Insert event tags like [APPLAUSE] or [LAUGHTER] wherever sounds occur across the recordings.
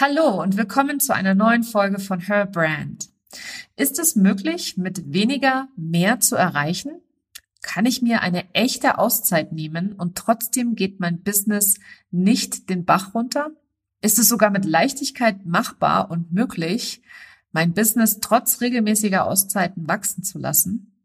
Hallo und willkommen zu einer neuen Folge von Her Brand. Ist es möglich, mit weniger mehr zu erreichen? Kann ich mir eine echte Auszeit nehmen und trotzdem geht mein Business nicht den Bach runter? Ist es sogar mit Leichtigkeit machbar und möglich, mein Business trotz regelmäßiger Auszeiten wachsen zu lassen?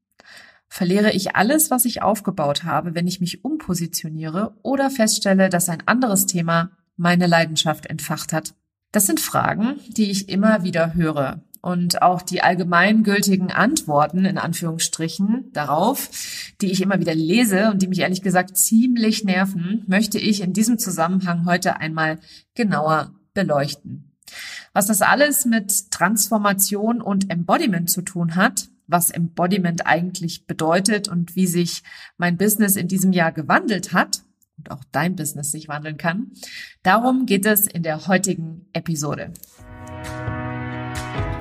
Verliere ich alles, was ich aufgebaut habe, wenn ich mich umpositioniere oder feststelle, dass ein anderes Thema meine Leidenschaft entfacht hat? Das sind Fragen, die ich immer wieder höre. Und auch die allgemeingültigen Antworten in Anführungsstrichen darauf, die ich immer wieder lese und die mich ehrlich gesagt ziemlich nerven, möchte ich in diesem Zusammenhang heute einmal genauer beleuchten. Was das alles mit Transformation und Embodiment zu tun hat, was Embodiment eigentlich bedeutet und wie sich mein Business in diesem Jahr gewandelt hat und auch dein Business sich wandeln kann. Darum geht es in der heutigen Episode.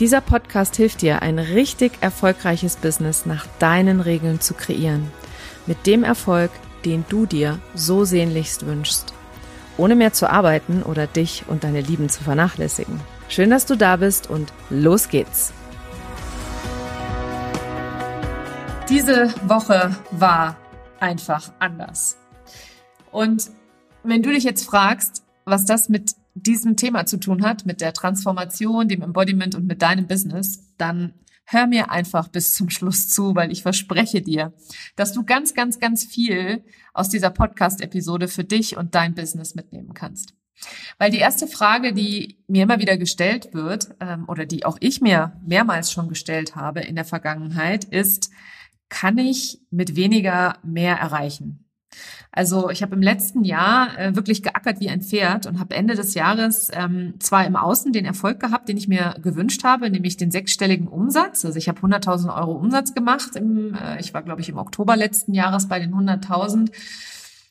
Dieser Podcast hilft dir, ein richtig erfolgreiches Business nach deinen Regeln zu kreieren. Mit dem Erfolg, den du dir so sehnlichst wünschst. Ohne mehr zu arbeiten oder dich und deine Lieben zu vernachlässigen. Schön, dass du da bist und los geht's. Diese Woche war einfach anders. Und wenn du dich jetzt fragst, was das mit diesem Thema zu tun hat, mit der Transformation, dem Embodiment und mit deinem Business, dann hör mir einfach bis zum Schluss zu, weil ich verspreche dir, dass du ganz, ganz, ganz viel aus dieser Podcast-Episode für dich und dein Business mitnehmen kannst. Weil die erste Frage, die mir immer wieder gestellt wird, ähm, oder die auch ich mir mehrmals schon gestellt habe in der Vergangenheit, ist, kann ich mit weniger mehr erreichen? Also ich habe im letzten Jahr äh, wirklich geackert wie ein Pferd und habe Ende des Jahres ähm, zwar im Außen den Erfolg gehabt, den ich mir gewünscht habe, nämlich den sechsstelligen Umsatz. Also ich habe 100.000 Euro Umsatz gemacht. Im, äh, ich war, glaube ich, im Oktober letzten Jahres bei den 100.000.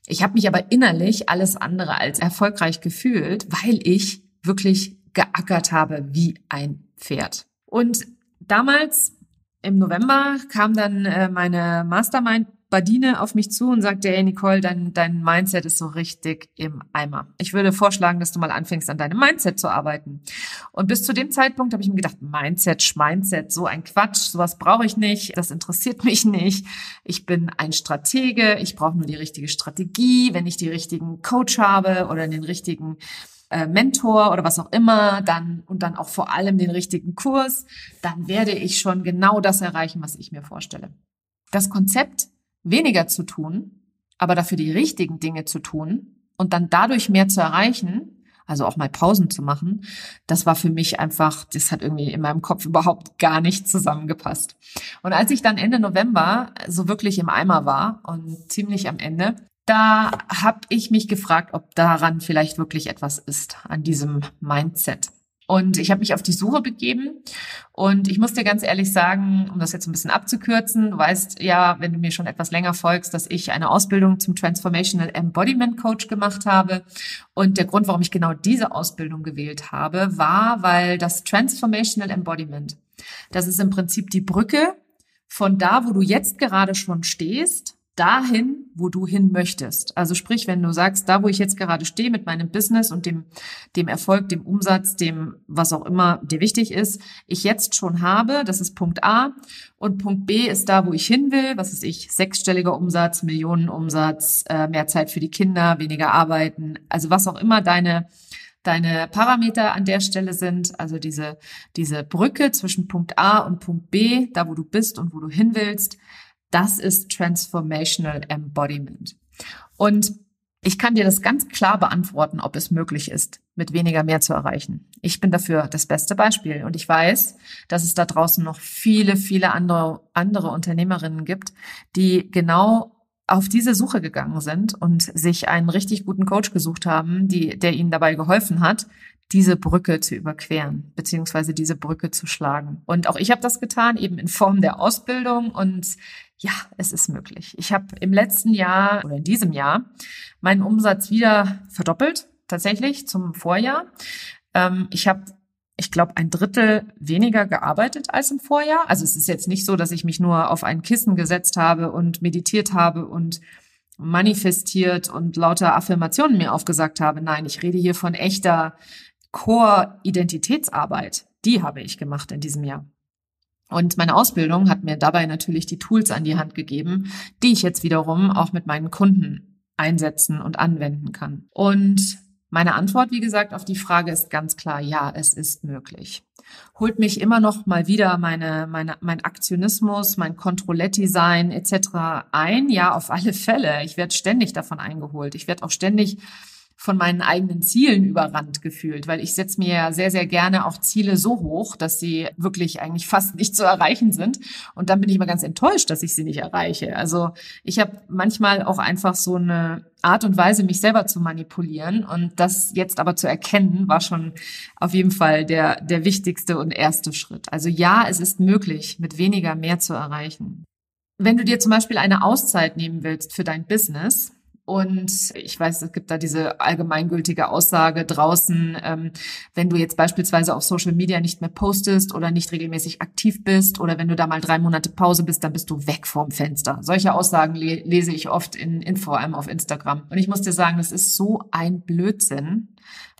Ich habe mich aber innerlich alles andere als erfolgreich gefühlt, weil ich wirklich geackert habe wie ein Pferd. Und damals im November kam dann äh, meine Mastermind Badine auf mich zu und sagte, hey Nicole, dein, dein Mindset ist so richtig im Eimer. Ich würde vorschlagen, dass du mal anfängst, an deinem Mindset zu arbeiten. Und bis zu dem Zeitpunkt habe ich mir gedacht, Mindset, Schmindset, so ein Quatsch, sowas brauche ich nicht, das interessiert [LAUGHS] mich nicht. Ich bin ein Stratege, ich brauche nur die richtige Strategie. Wenn ich die richtigen Coach habe oder den richtigen äh, Mentor oder was auch immer, dann und dann auch vor allem den richtigen Kurs, dann werde ich schon genau das erreichen, was ich mir vorstelle. Das Konzept weniger zu tun, aber dafür die richtigen Dinge zu tun und dann dadurch mehr zu erreichen, also auch mal Pausen zu machen, das war für mich einfach, das hat irgendwie in meinem Kopf [LAUGHS] überhaupt gar nicht zusammengepasst. Und als ich dann Ende November so wirklich im Eimer war und ziemlich am Ende, da habe ich mich gefragt, ob daran vielleicht wirklich etwas ist, an diesem Mindset. Und ich habe mich auf die Suche begeben und ich muss dir ganz ehrlich sagen, um das jetzt ein bisschen abzukürzen, du weißt ja, wenn du mir schon etwas länger folgst, dass ich eine Ausbildung zum Transformational Embodiment Coach gemacht habe. Und der Grund, warum ich genau diese Ausbildung gewählt habe, war, weil das Transformational Embodiment, das ist im Prinzip die Brücke von da, wo du jetzt gerade schon stehst, dahin, wo du hin möchtest. Also sprich, wenn du sagst, da wo ich jetzt gerade stehe mit meinem Business und dem, dem Erfolg, dem Umsatz, dem, was auch immer dir wichtig ist, ich jetzt schon habe, das ist Punkt A. Und Punkt B ist da, wo ich hin will, was ist ich, sechsstelliger Umsatz, Millionenumsatz, äh, mehr Zeit für die Kinder, weniger arbeiten, also was auch immer deine, deine Parameter an der Stelle sind, also diese, diese Brücke zwischen Punkt A und Punkt B, da wo du bist und wo du hin willst, das ist Transformational Embodiment. Und ich kann dir das ganz klar beantworten, ob es möglich ist, mit weniger mehr zu erreichen. Ich bin dafür das beste Beispiel. Und ich weiß, dass es da draußen noch viele, viele andere, andere Unternehmerinnen gibt, die genau auf diese Suche gegangen sind und sich einen richtig guten Coach gesucht haben, die, der ihnen dabei geholfen hat, diese Brücke zu überqueren, beziehungsweise diese Brücke zu schlagen. Und auch ich habe das getan, eben in Form der Ausbildung. Und ja, es ist möglich. Ich habe im letzten Jahr oder in diesem Jahr meinen Umsatz wieder verdoppelt, tatsächlich zum Vorjahr. Ähm, ich habe ich glaube, ein Drittel weniger gearbeitet als im Vorjahr. Also es ist jetzt nicht so, dass ich mich nur auf ein Kissen gesetzt habe und meditiert habe und manifestiert und lauter Affirmationen mir aufgesagt habe. Nein, ich rede hier von echter Core-Identitätsarbeit. Die habe ich gemacht in diesem Jahr. Und meine Ausbildung hat mir dabei natürlich die Tools an die Hand gegeben, die ich jetzt wiederum auch mit meinen Kunden einsetzen und anwenden kann. Und meine Antwort, wie gesagt, auf die Frage ist ganz klar, ja, es ist möglich. Holt mich immer noch mal wieder meine, meine, mein Aktionismus, mein Controletti-Sein etc. ein? Ja, auf alle Fälle. Ich werde ständig davon eingeholt. Ich werde auch ständig von meinen eigenen Zielen überrannt gefühlt, weil ich setze mir ja sehr, sehr gerne auch Ziele so hoch, dass sie wirklich eigentlich fast nicht zu erreichen sind. Und dann bin ich immer ganz enttäuscht, dass ich sie nicht erreiche. Also ich habe manchmal auch einfach so eine Art und Weise, mich selber zu manipulieren. Und das jetzt aber zu erkennen, war schon auf jeden Fall der, der wichtigste und erste Schritt. Also ja, es ist möglich, mit weniger mehr zu erreichen. Wenn du dir zum Beispiel eine Auszeit nehmen willst für dein Business, und ich weiß, es gibt da diese allgemeingültige Aussage draußen, ähm, wenn du jetzt beispielsweise auf Social Media nicht mehr postest oder nicht regelmäßig aktiv bist oder wenn du da mal drei Monate Pause bist, dann bist du weg vom Fenster. Solche Aussagen le lese ich oft in, in vor allem auf Instagram. Und ich muss dir sagen, das ist so ein Blödsinn.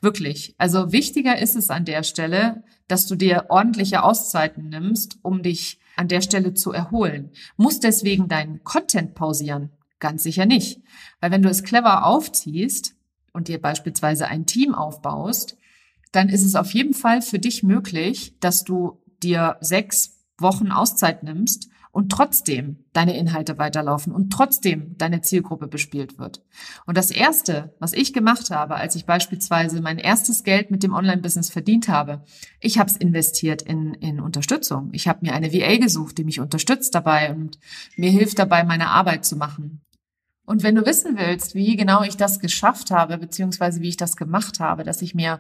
Wirklich. Also wichtiger ist es an der Stelle, dass du dir ordentliche Auszeiten nimmst, um dich an der Stelle zu erholen. Muss deswegen deinen Content pausieren. Ganz sicher nicht. Weil wenn du es clever aufziehst und dir beispielsweise ein Team aufbaust, dann ist es auf jeden Fall für dich möglich, dass du dir sechs Wochen Auszeit nimmst und trotzdem deine Inhalte weiterlaufen und trotzdem deine Zielgruppe bespielt wird. Und das Erste, was ich gemacht habe, als ich beispielsweise mein erstes Geld mit dem Online-Business verdient habe, ich habe es investiert in, in Unterstützung. Ich habe mir eine VA gesucht, die mich unterstützt dabei und mir hilft dabei, meine Arbeit zu machen. Und wenn du wissen willst, wie genau ich das geschafft habe, beziehungsweise wie ich das gemacht habe, dass ich mir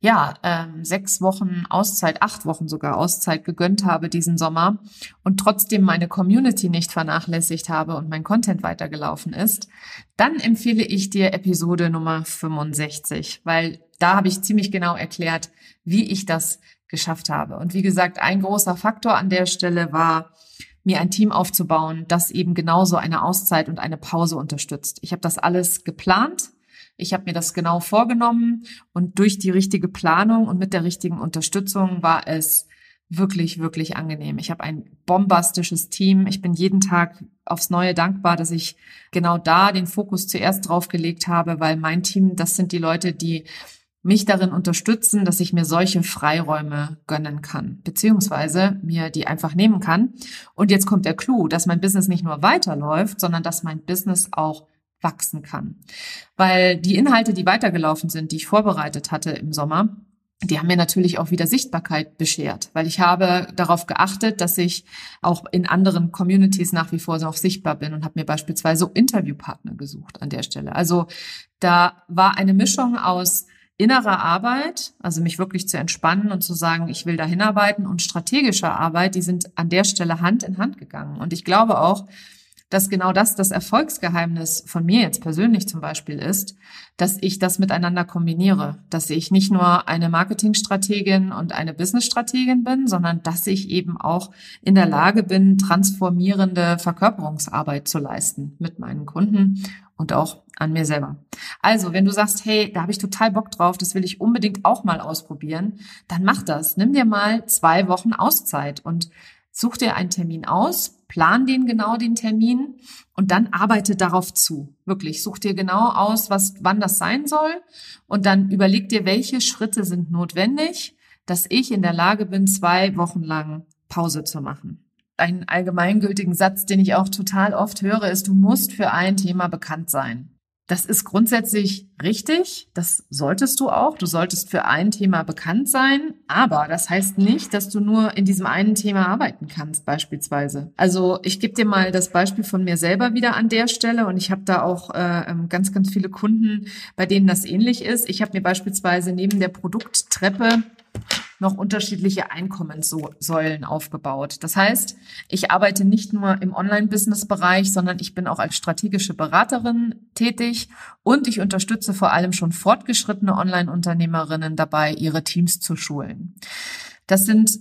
ja ähm, sechs Wochen Auszeit, acht Wochen sogar Auszeit gegönnt habe diesen Sommer und trotzdem meine Community nicht vernachlässigt habe und mein Content weitergelaufen ist, dann empfehle ich dir Episode Nummer 65, weil da habe ich ziemlich genau erklärt, wie ich das geschafft habe. Und wie gesagt, ein großer Faktor an der Stelle war, mir ein Team aufzubauen, das eben genauso eine Auszeit und eine Pause unterstützt. Ich habe das alles geplant. Ich habe mir das genau vorgenommen und durch die richtige Planung und mit der richtigen Unterstützung war es wirklich, wirklich angenehm. Ich habe ein bombastisches Team. Ich bin jeden Tag aufs Neue dankbar, dass ich genau da den Fokus zuerst drauf gelegt habe, weil mein Team, das sind die Leute, die mich darin unterstützen, dass ich mir solche Freiräume gönnen kann, beziehungsweise mir die einfach nehmen kann. Und jetzt kommt der Clou, dass mein Business nicht nur weiterläuft, sondern dass mein Business auch wachsen kann. Weil die Inhalte, die weitergelaufen sind, die ich vorbereitet hatte im Sommer, die haben mir natürlich auch wieder Sichtbarkeit beschert, weil ich habe darauf geachtet, dass ich auch in anderen Communities nach wie vor noch sichtbar bin und habe mir beispielsweise Interviewpartner gesucht an der Stelle. Also da war eine Mischung aus innerer Arbeit, also mich wirklich zu entspannen und zu sagen, ich will da hinarbeiten und strategischer Arbeit, die sind an der Stelle Hand in Hand gegangen. Und ich glaube auch, dass genau das das Erfolgsgeheimnis von mir jetzt persönlich zum Beispiel ist, dass ich das miteinander kombiniere, dass ich nicht nur eine Marketingstrategin und eine Businessstrategin bin, sondern dass ich eben auch in der Lage bin, transformierende Verkörperungsarbeit zu leisten mit meinen Kunden und auch an mir selber. Also, wenn du sagst, hey, da habe ich total Bock drauf, das will ich unbedingt auch mal ausprobieren, dann mach das. Nimm dir mal zwei Wochen Auszeit und such dir einen Termin aus, plan den genau den Termin und dann arbeite darauf zu. Wirklich, such dir genau aus, was, wann das sein soll und dann überleg dir, welche Schritte sind notwendig, dass ich in der Lage bin, zwei Wochen lang Pause zu machen. Ein allgemeingültigen Satz, den ich auch total oft höre, ist, du musst für ein Thema bekannt sein. Das ist grundsätzlich richtig. Das solltest du auch. Du solltest für ein Thema bekannt sein. Aber das heißt nicht, dass du nur in diesem einen Thema arbeiten kannst, beispielsweise. Also ich gebe dir mal das Beispiel von mir selber wieder an der Stelle. Und ich habe da auch äh, ähm, ganz, ganz viele Kunden, bei denen das ähnlich ist. Ich habe mir beispielsweise neben der Produkttreppe noch unterschiedliche Einkommenssäulen aufgebaut. Das heißt, ich arbeite nicht nur im Online-Business-Bereich, sondern ich bin auch als strategische Beraterin tätig und ich unterstütze vor allem schon fortgeschrittene Online-Unternehmerinnen dabei, ihre Teams zu schulen. Das sind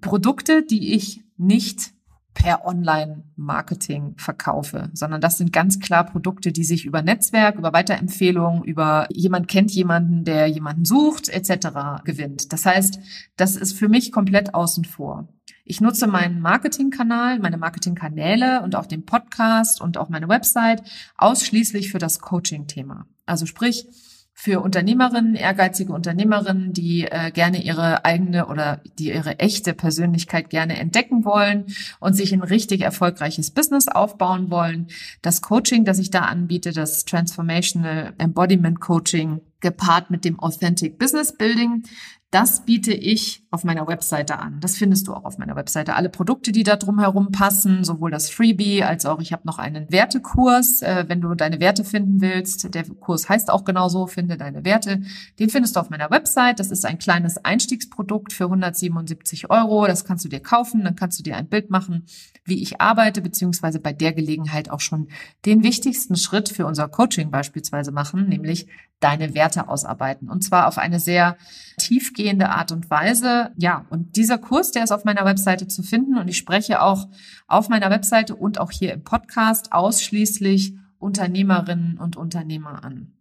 Produkte, die ich nicht per Online-Marketing verkaufe, sondern das sind ganz klar Produkte, die sich über Netzwerk, über Weiterempfehlungen, über jemand kennt jemanden, der jemanden sucht, etc. gewinnt. Das heißt, das ist für mich komplett außen vor. Ich nutze meinen Marketingkanal, meine Marketingkanäle und auch den Podcast und auch meine Website ausschließlich für das Coaching-Thema. Also sprich, für Unternehmerinnen, ehrgeizige Unternehmerinnen, die äh, gerne ihre eigene oder die ihre echte Persönlichkeit gerne entdecken wollen und sich ein richtig erfolgreiches Business aufbauen wollen. Das Coaching, das ich da anbiete, das Transformational Embodiment Coaching, gepaart mit dem Authentic Business Building, das biete ich auf meiner Webseite an. Das findest du auch auf meiner Webseite. Alle Produkte, die da drumherum passen, sowohl das Freebie als auch ich habe noch einen Wertekurs. Äh, wenn du deine Werte finden willst, der Kurs heißt auch genauso, finde deine Werte. Den findest du auf meiner Website. Das ist ein kleines Einstiegsprodukt für 177 Euro. Das kannst du dir kaufen. Dann kannst du dir ein Bild machen, wie ich arbeite, beziehungsweise bei der Gelegenheit auch schon den wichtigsten Schritt für unser Coaching beispielsweise machen, nämlich deine Werte ausarbeiten. Und zwar auf eine sehr tiefgehende Art und Weise. Ja, und dieser Kurs, der ist auf meiner Webseite zu finden und ich spreche auch auf meiner Webseite und auch hier im Podcast ausschließlich Unternehmerinnen und Unternehmer an.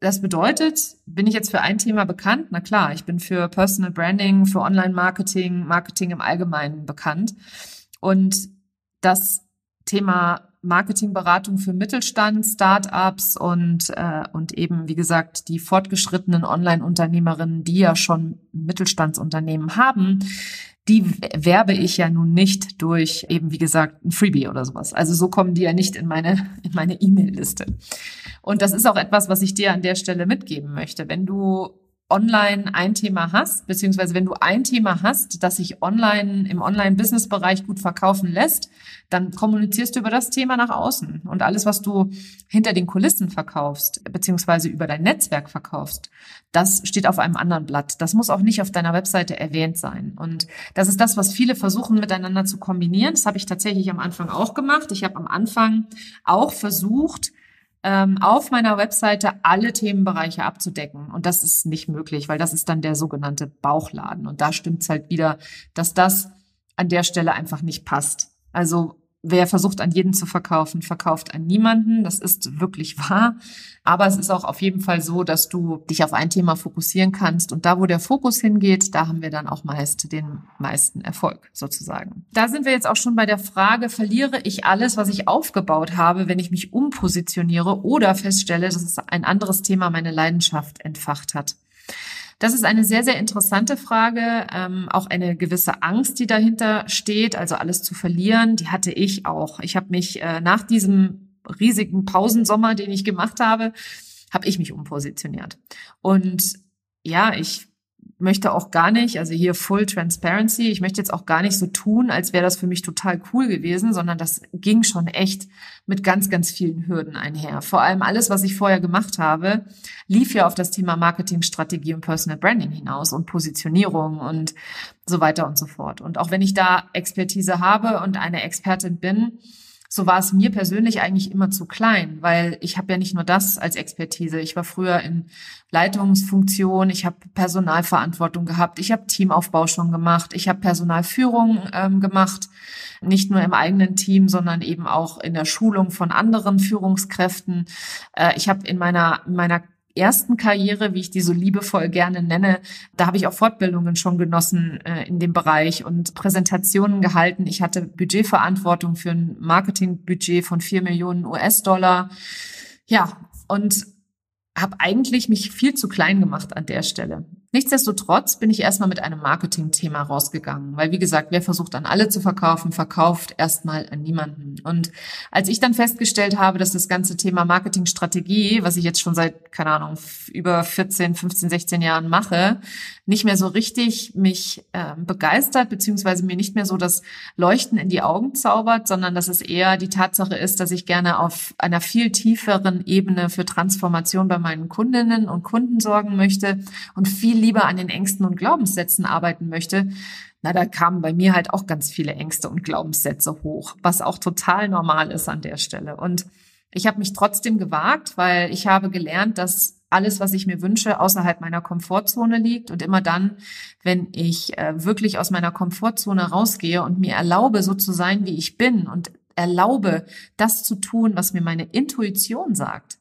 Das bedeutet, bin ich jetzt für ein Thema bekannt? Na klar, ich bin für Personal Branding, für Online-Marketing, Marketing im Allgemeinen bekannt. Und das Thema Marketingberatung für Mittelstand, Startups und äh, und eben wie gesagt die fortgeschrittenen Online-Unternehmerinnen, die ja schon Mittelstandsunternehmen haben, die werbe ich ja nun nicht durch eben wie gesagt ein Freebie oder sowas. Also so kommen die ja nicht in meine in meine E-Mail-Liste. Und das ist auch etwas, was ich dir an der Stelle mitgeben möchte. Wenn du online ein Thema hast, beziehungsweise wenn du ein Thema hast, das sich online im Online-Business-Bereich gut verkaufen lässt, dann kommunizierst du über das Thema nach außen. Und alles, was du hinter den Kulissen verkaufst, beziehungsweise über dein Netzwerk verkaufst, das steht auf einem anderen Blatt. Das muss auch nicht auf deiner Webseite erwähnt sein. Und das ist das, was viele versuchen miteinander zu kombinieren. Das habe ich tatsächlich am Anfang auch gemacht. Ich habe am Anfang auch versucht, ähm, auf meiner Webseite alle Themenbereiche abzudecken. Und das ist nicht möglich, weil das ist dann der sogenannte Bauchladen. Und da stimmt es halt wieder, dass das an der Stelle einfach nicht passt. Also wer versucht an jeden zu verkaufen, verkauft an niemanden. Das ist wirklich wahr. Aber es ist auch auf jeden Fall so, dass du dich auf ein Thema fokussieren kannst. Und da, wo der Fokus hingeht, da haben wir dann auch meist den meisten Erfolg sozusagen. Da sind wir jetzt auch schon bei der Frage, verliere ich alles, was ich aufgebaut habe, wenn ich mich umpositioniere oder feststelle, dass es ein anderes Thema meine Leidenschaft entfacht hat. Das ist eine sehr, sehr interessante Frage. Ähm, auch eine gewisse Angst, die dahinter steht, also alles zu verlieren, die hatte ich auch. Ich habe mich äh, nach diesem riesigen Pausensommer, den ich gemacht habe, habe ich mich umpositioniert. Und ja, ich möchte auch gar nicht, also hier Full Transparency, ich möchte jetzt auch gar nicht so tun, als wäre das für mich total cool gewesen, sondern das ging schon echt mit ganz, ganz vielen Hürden einher. Vor allem alles, was ich vorher gemacht habe, lief ja auf das Thema Marketingstrategie und Personal Branding hinaus und Positionierung und so weiter und so fort. Und auch wenn ich da Expertise habe und eine Expertin bin, so war es mir persönlich eigentlich immer zu klein, weil ich habe ja nicht nur das als Expertise. Ich war früher in Leitungsfunktion, ich habe Personalverantwortung gehabt, ich habe Teamaufbau schon gemacht, ich habe Personalführung ähm, gemacht, nicht nur im eigenen Team, sondern eben auch in der Schulung von anderen Führungskräften. Äh, ich habe in meiner in meiner ersten Karriere, wie ich die so liebevoll gerne nenne, da habe ich auch Fortbildungen schon genossen äh, in dem Bereich und Präsentationen gehalten. Ich hatte Budgetverantwortung für ein Marketingbudget von vier Millionen US-Dollar. Ja, und habe eigentlich mich viel zu klein gemacht an der Stelle. Nichtsdestotrotz bin ich erstmal mit einem Marketing-Thema rausgegangen, weil wie gesagt, wer versucht an alle zu verkaufen, verkauft erstmal an niemanden. Und als ich dann festgestellt habe, dass das ganze Thema Marketingstrategie, was ich jetzt schon seit, keine Ahnung, über 14, 15, 16 Jahren mache, nicht mehr so richtig mich äh, begeistert, beziehungsweise mir nicht mehr so das Leuchten in die Augen zaubert, sondern dass es eher die Tatsache ist, dass ich gerne auf einer viel tieferen Ebene für Transformation bei meinen Kundinnen und Kunden sorgen möchte und viel lieber an den Ängsten und Glaubenssätzen arbeiten möchte, na, da kamen bei mir halt auch ganz viele Ängste und Glaubenssätze hoch, was auch total normal ist an der Stelle. Und ich habe mich trotzdem gewagt, weil ich habe gelernt, dass alles, was ich mir wünsche, außerhalb meiner Komfortzone liegt. Und immer dann, wenn ich äh, wirklich aus meiner Komfortzone rausgehe und mir erlaube, so zu sein, wie ich bin und erlaube, das zu tun, was mir meine Intuition sagt,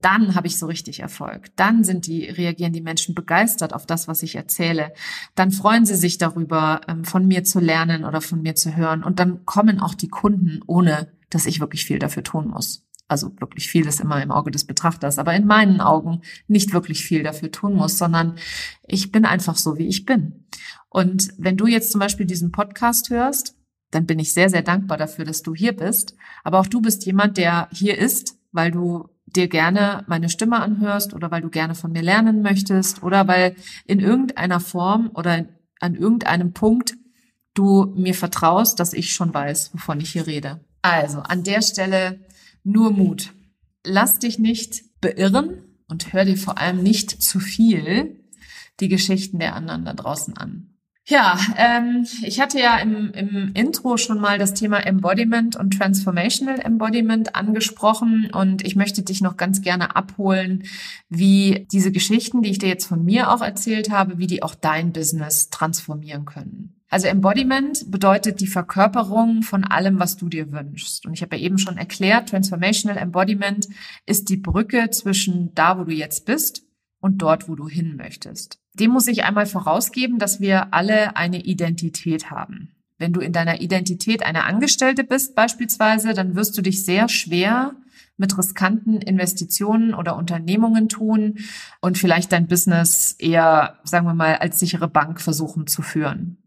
dann habe ich so richtig Erfolg. Dann sind die, reagieren die Menschen begeistert auf das, was ich erzähle. Dann freuen sie sich darüber, ähm, von mir zu lernen oder von mir zu hören. Und dann kommen auch die Kunden, ohne dass ich wirklich viel dafür tun muss. Also wirklich viel ist immer im Auge des Betrachters, aber in meinen Augen nicht wirklich viel dafür tun muss, sondern ich bin einfach so, wie ich bin. Und wenn du jetzt zum Beispiel diesen Podcast hörst, dann bin ich sehr, sehr dankbar dafür, dass du hier bist. Aber auch du bist jemand, der hier ist, weil du dir gerne meine Stimme anhörst oder weil du gerne von mir lernen möchtest oder weil in irgendeiner Form oder an irgendeinem Punkt du mir vertraust, dass ich schon weiß, wovon ich hier rede. Also an der Stelle nur Mut. Lass dich nicht beirren und hör dir vor allem nicht zu viel die Geschichten der anderen da draußen an. Ja, ähm, ich hatte ja im, im Intro schon mal das Thema Embodiment und Transformational Embodiment angesprochen und ich möchte dich noch ganz gerne abholen, wie diese Geschichten, die ich dir jetzt von mir auch erzählt habe, wie die auch dein Business transformieren können. Also Embodiment bedeutet die Verkörperung von allem, was du dir wünschst. Und ich habe ja eben schon erklärt, Transformational Embodiment ist die Brücke zwischen da, wo du jetzt bist und dort, wo du hin möchtest. Dem muss ich einmal vorausgeben, dass wir alle eine Identität haben. Wenn du in deiner Identität eine Angestellte bist beispielsweise, dann wirst du dich sehr schwer mit riskanten Investitionen oder Unternehmungen tun und vielleicht dein Business eher, sagen wir mal, als sichere Bank versuchen zu führen.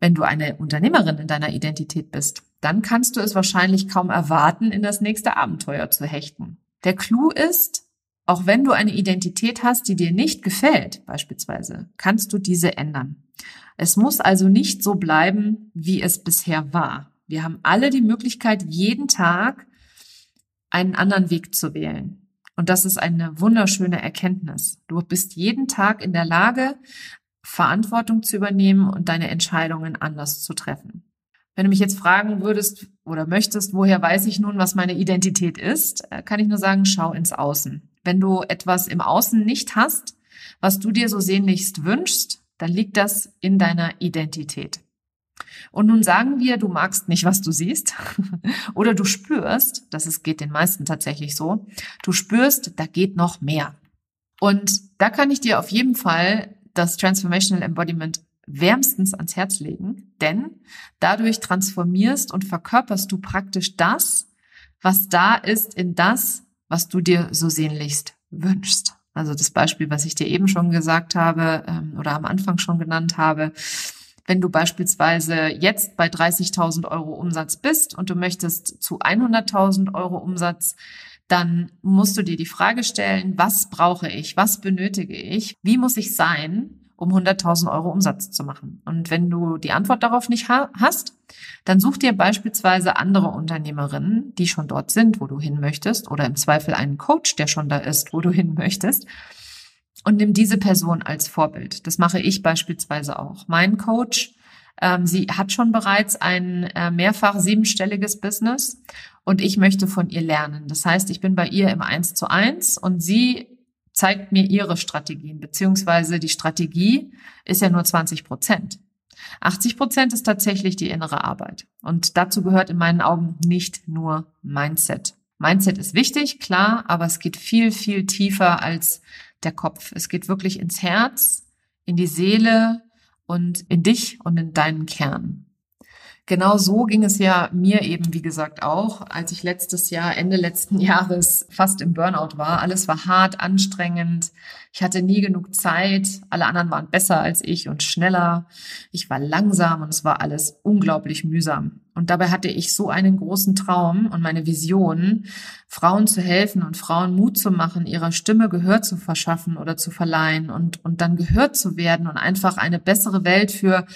Wenn du eine Unternehmerin in deiner Identität bist, dann kannst du es wahrscheinlich kaum erwarten, in das nächste Abenteuer zu hechten. Der Clou ist, auch wenn du eine Identität hast, die dir nicht gefällt, beispielsweise, kannst du diese ändern. Es muss also nicht so bleiben, wie es bisher war. Wir haben alle die Möglichkeit, jeden Tag einen anderen Weg zu wählen. Und das ist eine wunderschöne Erkenntnis. Du bist jeden Tag in der Lage, Verantwortung zu übernehmen und deine Entscheidungen anders zu treffen. Wenn du mich jetzt fragen würdest oder möchtest, woher weiß ich nun, was meine Identität ist, äh, kann ich nur sagen, schau ins Außen. Wenn du etwas im Außen nicht hast, was du dir so sehnlichst wünschst, dann liegt das in deiner Identität. Und nun sagen wir, du magst nicht, was du siehst, [LAUGHS] oder du spürst, das ist, geht den meisten tatsächlich so, du spürst, da geht noch mehr. Und da kann ich dir auf jeden Fall das Transformational Embodiment wärmstens ans Herz legen, denn dadurch transformierst und verkörperst du praktisch das, was da ist, in das, was du dir so sehnlichst wünschst. Also das Beispiel, was ich dir eben schon gesagt habe ähm, oder am Anfang schon genannt habe. Wenn du beispielsweise jetzt bei 30.000 Euro Umsatz bist und du möchtest zu 100.000 Euro Umsatz, dann musst du dir die Frage stellen, was brauche ich? Was benötige ich? Wie muss ich sein, um 100.000 Euro Umsatz zu machen? Und wenn du die Antwort darauf nicht ha hast, dann such dir beispielsweise andere Unternehmerinnen, die schon dort sind, wo du hin möchtest, oder im Zweifel einen Coach, der schon da ist, wo du hin möchtest, und nimm diese Person als Vorbild. Das mache ich beispielsweise auch. Mein Coach, ähm, sie hat schon bereits ein äh, mehrfach siebenstelliges Business und ich möchte von ihr lernen. Das heißt, ich bin bei ihr im Eins zu eins und sie zeigt mir ihre Strategien, beziehungsweise die Strategie ist ja nur 20 Prozent. 80 Prozent ist tatsächlich die innere Arbeit. Und dazu gehört in meinen Augen nicht nur Mindset. Mindset ist wichtig, klar, aber es geht viel, viel tiefer als der Kopf. Es geht wirklich ins Herz, in die Seele und in dich und in deinen Kern. Genau so ging es ja mir eben, wie gesagt, auch, als ich letztes Jahr, Ende letzten [LAUGHS] Jahres fast im Burnout war. Alles war hart, anstrengend. Ich hatte nie genug Zeit. Alle anderen waren besser als ich und schneller. Ich war langsam und es war alles unglaublich mühsam. Und dabei hatte ich so einen großen Traum und meine Vision, Frauen zu helfen und Frauen Mut zu machen, ihrer Stimme Gehör zu verschaffen oder zu verleihen und, und dann gehört zu werden und einfach eine bessere Welt für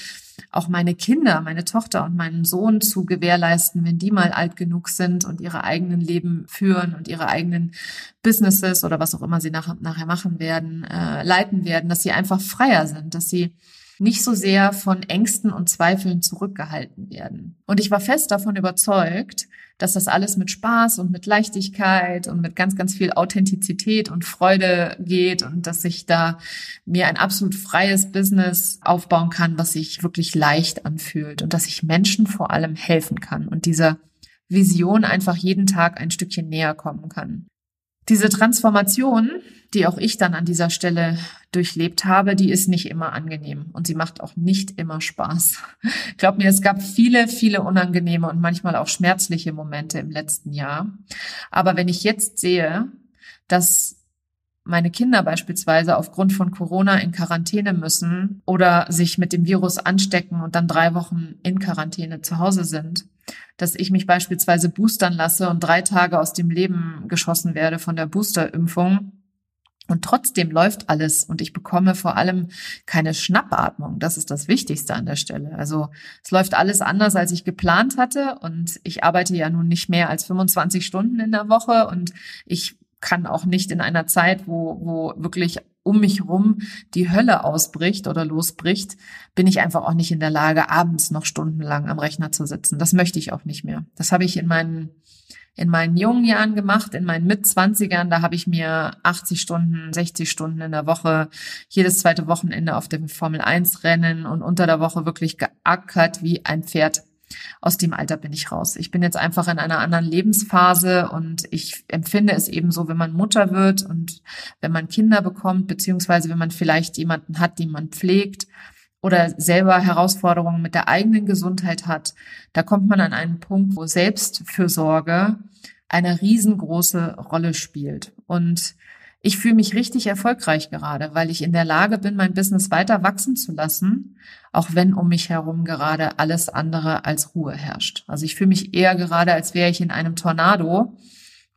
auch meine Kinder, meine Tochter und meinen Sohn zu gewährleisten, wenn die mal alt genug sind und ihre eigenen Leben führen und ihre eigenen Businesses oder was auch immer sie nach, nachher machen werden, äh, leiten werden, dass sie einfach freier sind, dass sie nicht so sehr von Ängsten und Zweifeln zurückgehalten werden. Und ich war fest davon überzeugt, dass das alles mit Spaß und mit Leichtigkeit und mit ganz, ganz viel Authentizität und Freude geht und dass ich da mir ein absolut freies Business aufbauen kann, was sich wirklich leicht anfühlt und dass ich Menschen vor allem helfen kann und dieser Vision einfach jeden Tag ein Stückchen näher kommen kann. Diese Transformation, die auch ich dann an dieser Stelle durchlebt habe, die ist nicht immer angenehm und sie macht auch nicht immer Spaß. [LAUGHS] Glaub mir, es gab viele, viele unangenehme und manchmal auch schmerzliche Momente im letzten Jahr. Aber wenn ich jetzt sehe, dass meine Kinder beispielsweise aufgrund von Corona in Quarantäne müssen oder sich mit dem Virus anstecken und dann drei Wochen in Quarantäne zu Hause sind, dass ich mich beispielsweise boostern lasse und drei Tage aus dem Leben geschossen werde von der Boosterimpfung. Und trotzdem läuft alles und ich bekomme vor allem keine Schnappatmung. Das ist das Wichtigste an der Stelle. Also es läuft alles anders, als ich geplant hatte und ich arbeite ja nun nicht mehr als 25 Stunden in der Woche und ich kann auch nicht in einer Zeit, wo, wo wirklich um mich rum die Hölle ausbricht oder losbricht, bin ich einfach auch nicht in der Lage, abends noch stundenlang am Rechner zu sitzen. Das möchte ich auch nicht mehr. Das habe ich in meinen in meinen jungen Jahren gemacht, in meinen Mitzwanzigern, da habe ich mir 80 Stunden, 60 Stunden in der Woche, jedes zweite Wochenende auf dem Formel 1 Rennen und unter der Woche wirklich geackert wie ein Pferd aus dem Alter bin ich raus. Ich bin jetzt einfach in einer anderen Lebensphase und ich empfinde es eben so, wenn man Mutter wird und wenn man Kinder bekommt, beziehungsweise wenn man vielleicht jemanden hat, den man pflegt oder selber Herausforderungen mit der eigenen Gesundheit hat, da kommt man an einen Punkt, wo Selbstfürsorge eine riesengroße Rolle spielt. Und ich fühle mich richtig erfolgreich gerade, weil ich in der Lage bin, mein Business weiter wachsen zu lassen, auch wenn um mich herum gerade alles andere als Ruhe herrscht. Also ich fühle mich eher gerade, als wäre ich in einem Tornado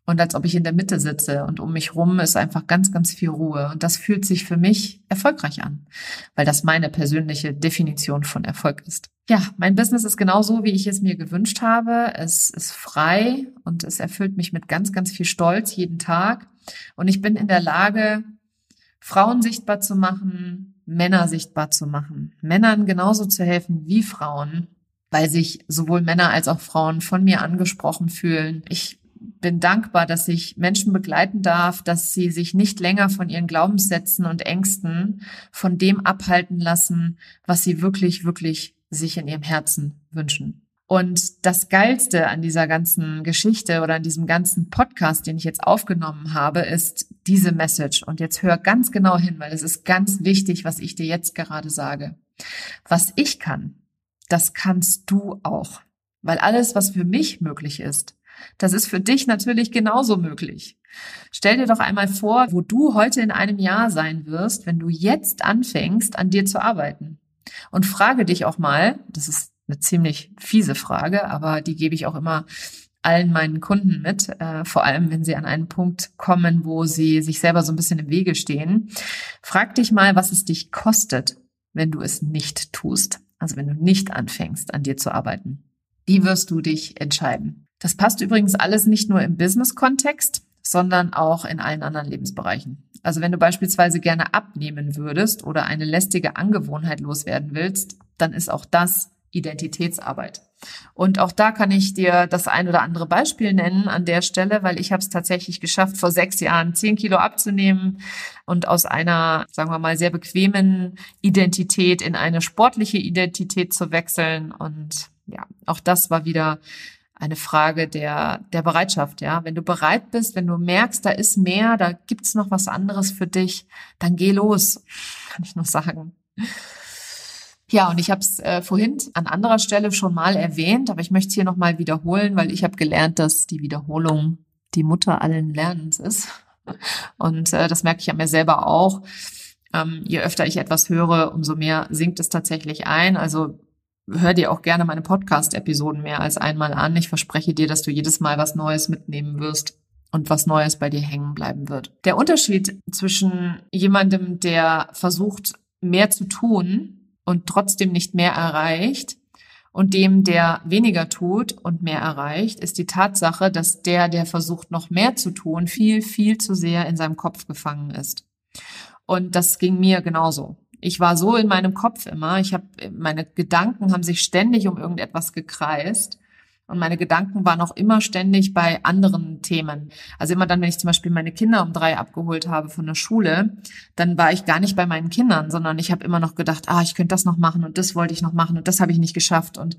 und als ob ich in der Mitte sitze und um mich rum ist einfach ganz, ganz viel Ruhe. Und das fühlt sich für mich erfolgreich an, weil das meine persönliche Definition von Erfolg ist. Ja, mein Business ist genauso, wie ich es mir gewünscht habe. Es ist frei und es erfüllt mich mit ganz, ganz viel Stolz jeden Tag. Und ich bin in der Lage, Frauen sichtbar zu machen, Männer sichtbar zu machen, Männern genauso zu helfen wie Frauen, weil sich sowohl Männer als auch Frauen von mir angesprochen fühlen. Ich bin dankbar, dass ich Menschen begleiten darf, dass sie sich nicht länger von ihren Glaubenssätzen und Ängsten von dem abhalten lassen, was sie wirklich, wirklich sich in ihrem Herzen wünschen. Und das Geilste an dieser ganzen Geschichte oder an diesem ganzen Podcast, den ich jetzt aufgenommen habe, ist diese Message. Und jetzt hör ganz genau hin, weil es ist ganz wichtig, was ich dir jetzt gerade sage. Was ich kann, das kannst du auch. Weil alles, was für mich möglich ist, das ist für dich natürlich genauso möglich. Stell dir doch einmal vor, wo du heute in einem Jahr sein wirst, wenn du jetzt anfängst, an dir zu arbeiten. Und frage dich auch mal, das ist eine ziemlich fiese Frage, aber die gebe ich auch immer allen meinen Kunden mit, äh, vor allem wenn sie an einen Punkt kommen, wo sie sich selber so ein bisschen im Wege stehen. Frag dich mal, was es dich kostet, wenn du es nicht tust. Also wenn du nicht anfängst, an dir zu arbeiten. Wie wirst du dich entscheiden? Das passt übrigens alles nicht nur im Business-Kontext, sondern auch in allen anderen Lebensbereichen. Also wenn du beispielsweise gerne abnehmen würdest oder eine lästige Angewohnheit loswerden willst, dann ist auch das Identitätsarbeit. Und auch da kann ich dir das ein oder andere Beispiel nennen an der Stelle, weil ich habe es tatsächlich geschafft, vor sechs Jahren zehn Kilo abzunehmen und aus einer, sagen wir mal, sehr bequemen Identität in eine sportliche Identität zu wechseln. Und ja, auch das war wieder eine Frage der, der Bereitschaft, ja. Wenn du bereit bist, wenn du merkst, da ist mehr, da gibt's noch was anderes für dich, dann geh los, [LAUGHS] kann ich nur sagen. Ja, und ich habe es äh, vorhin an anderer Stelle schon mal erwähnt, aber ich möchte es hier nochmal wiederholen, weil ich habe gelernt, dass die Wiederholung die Mutter allen Lernens ist. Und äh, das merke ich an mir selber auch. Ähm, je öfter ich etwas höre, umso mehr sinkt es tatsächlich ein. Also hör dir auch gerne meine Podcast-Episoden mehr als einmal an. Ich verspreche dir, dass du jedes Mal was Neues mitnehmen wirst und was Neues bei dir hängen bleiben wird. Der Unterschied zwischen jemandem, der versucht, mehr zu tun und trotzdem nicht mehr erreicht, und dem, der weniger tut und mehr erreicht, ist die Tatsache, dass der, der versucht, noch mehr zu tun, viel, viel zu sehr in seinem Kopf gefangen ist. Und das ging mir genauso. Ich war so in meinem Kopf immer. Ich habe meine Gedanken haben sich ständig um irgendetwas gekreist und meine Gedanken waren auch immer ständig bei anderen Themen. Also immer dann, wenn ich zum Beispiel meine Kinder um drei abgeholt habe von der Schule, dann war ich gar nicht bei meinen Kindern, sondern ich habe immer noch gedacht, ah, ich könnte das noch machen und das wollte ich noch machen und das habe ich nicht geschafft. Und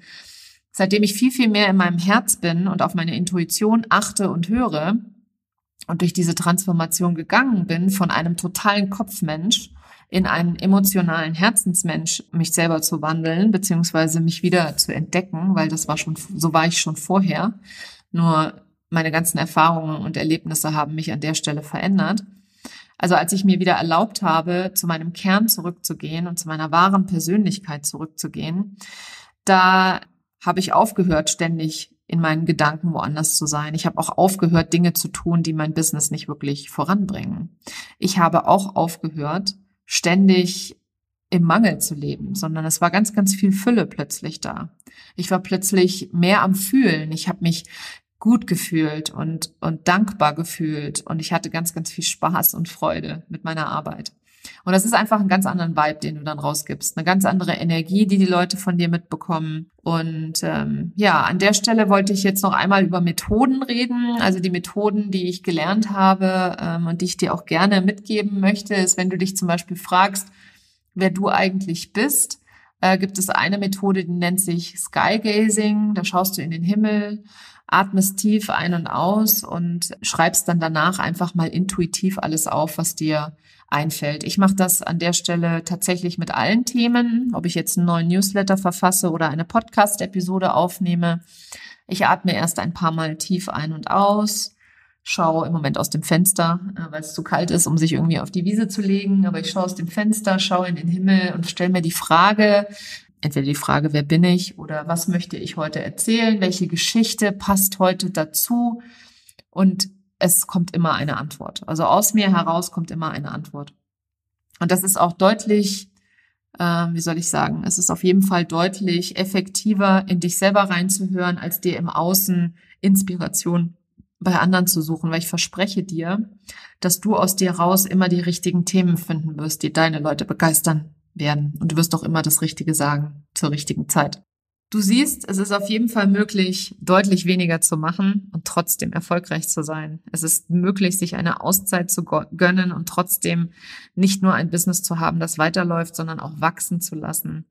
seitdem ich viel, viel mehr in meinem Herz bin und auf meine Intuition achte und höre und durch diese Transformation gegangen bin von einem totalen Kopfmensch in einen emotionalen Herzensmensch mich selber zu wandeln, beziehungsweise mich wieder zu entdecken, weil das war schon, so war ich schon vorher. Nur meine ganzen Erfahrungen und Erlebnisse haben mich an der Stelle verändert. Also als ich mir wieder erlaubt habe, zu meinem Kern zurückzugehen und zu meiner wahren Persönlichkeit zurückzugehen, da habe ich aufgehört, ständig in meinen Gedanken woanders zu sein. Ich habe auch aufgehört, Dinge zu tun, die mein Business nicht wirklich voranbringen. Ich habe auch aufgehört, ständig im Mangel zu leben, sondern es war ganz, ganz viel Fülle plötzlich da. Ich war plötzlich mehr am Fühlen. Ich habe mich gut gefühlt und, und dankbar gefühlt und ich hatte ganz, ganz viel Spaß und Freude mit meiner Arbeit. Und das ist einfach ein ganz anderen Vibe, den du dann rausgibst, eine ganz andere Energie, die die Leute von dir mitbekommen. Und ähm, ja, an der Stelle wollte ich jetzt noch einmal über Methoden reden. Also die Methoden, die ich gelernt habe ähm, und die ich dir auch gerne mitgeben möchte, ist, wenn du dich zum Beispiel fragst, wer du eigentlich bist, äh, gibt es eine Methode, die nennt sich Skygazing. Da schaust du in den Himmel atmest tief ein und aus und schreibst dann danach einfach mal intuitiv alles auf, was dir einfällt. Ich mache das an der Stelle tatsächlich mit allen Themen, ob ich jetzt einen neuen Newsletter verfasse oder eine Podcast-Episode aufnehme. Ich atme erst ein paar Mal tief ein und aus, schaue im Moment aus dem Fenster, äh, weil es zu kalt ist, um sich irgendwie auf die Wiese zu legen. Aber ich schaue aus dem Fenster, schaue in den Himmel und stelle mir die Frage, entweder die Frage, wer bin ich oder was möchte ich heute erzählen, welche Geschichte passt heute dazu und es kommt immer eine Antwort. Also aus mir heraus kommt immer eine Antwort. Und das ist auch deutlich, äh, wie soll ich sagen, es ist auf jeden Fall deutlich effektiver, in dich selber reinzuhören, als dir im Außen Inspiration bei anderen zu suchen, weil ich verspreche dir, dass du aus dir raus immer die richtigen Themen finden wirst, die deine Leute begeistern werden. Und du wirst auch immer das Richtige sagen zur richtigen Zeit. Du siehst, es ist auf jeden Fall möglich, deutlich weniger zu machen und trotzdem erfolgreich zu sein. Es ist möglich, sich eine Auszeit zu gönnen und trotzdem nicht nur ein Business zu haben, das weiterläuft, sondern auch wachsen zu lassen.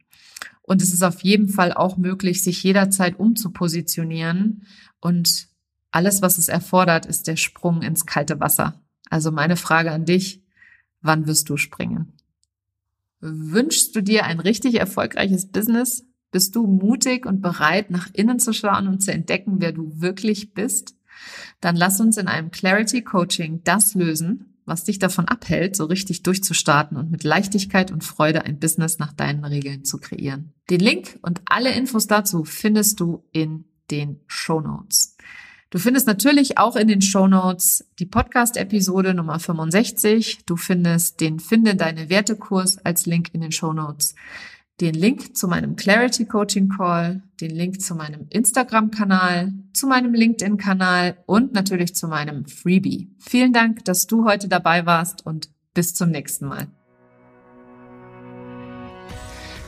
Und es ist auf jeden Fall auch möglich, sich jederzeit umzupositionieren. Und alles, was es erfordert, ist der Sprung ins kalte Wasser. Also meine Frage an dich, wann wirst du springen? Wünschst du dir ein richtig erfolgreiches Business? Bist du mutig und bereit, nach innen zu schauen und zu entdecken, wer du wirklich bist? Dann lass uns in einem Clarity Coaching das lösen, was dich davon abhält, so richtig durchzustarten und mit Leichtigkeit und Freude ein Business nach deinen Regeln zu kreieren. Den Link und alle Infos dazu findest du in den Show Notes. Du findest natürlich auch in den Show Notes die Podcast-Episode Nummer 65. Du findest den Finde deine Wertekurs als Link in den Show Notes. Den Link zu meinem Clarity Coaching Call, den Link zu meinem Instagram-Kanal, zu meinem LinkedIn-Kanal und natürlich zu meinem Freebie. Vielen Dank, dass du heute dabei warst und bis zum nächsten Mal.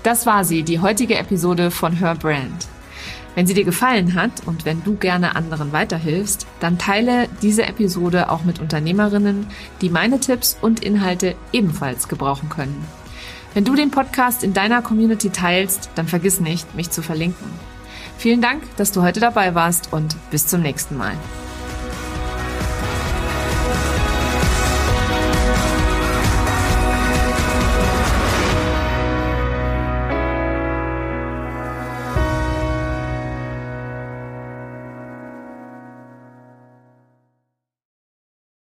Das war sie, die heutige Episode von Her Brand. Wenn sie dir gefallen hat und wenn du gerne anderen weiterhilfst, dann teile diese Episode auch mit Unternehmerinnen, die meine Tipps und Inhalte ebenfalls gebrauchen können. Wenn du den Podcast in deiner Community teilst, dann vergiss nicht, mich zu verlinken. Vielen Dank, dass du heute dabei warst und bis zum nächsten Mal.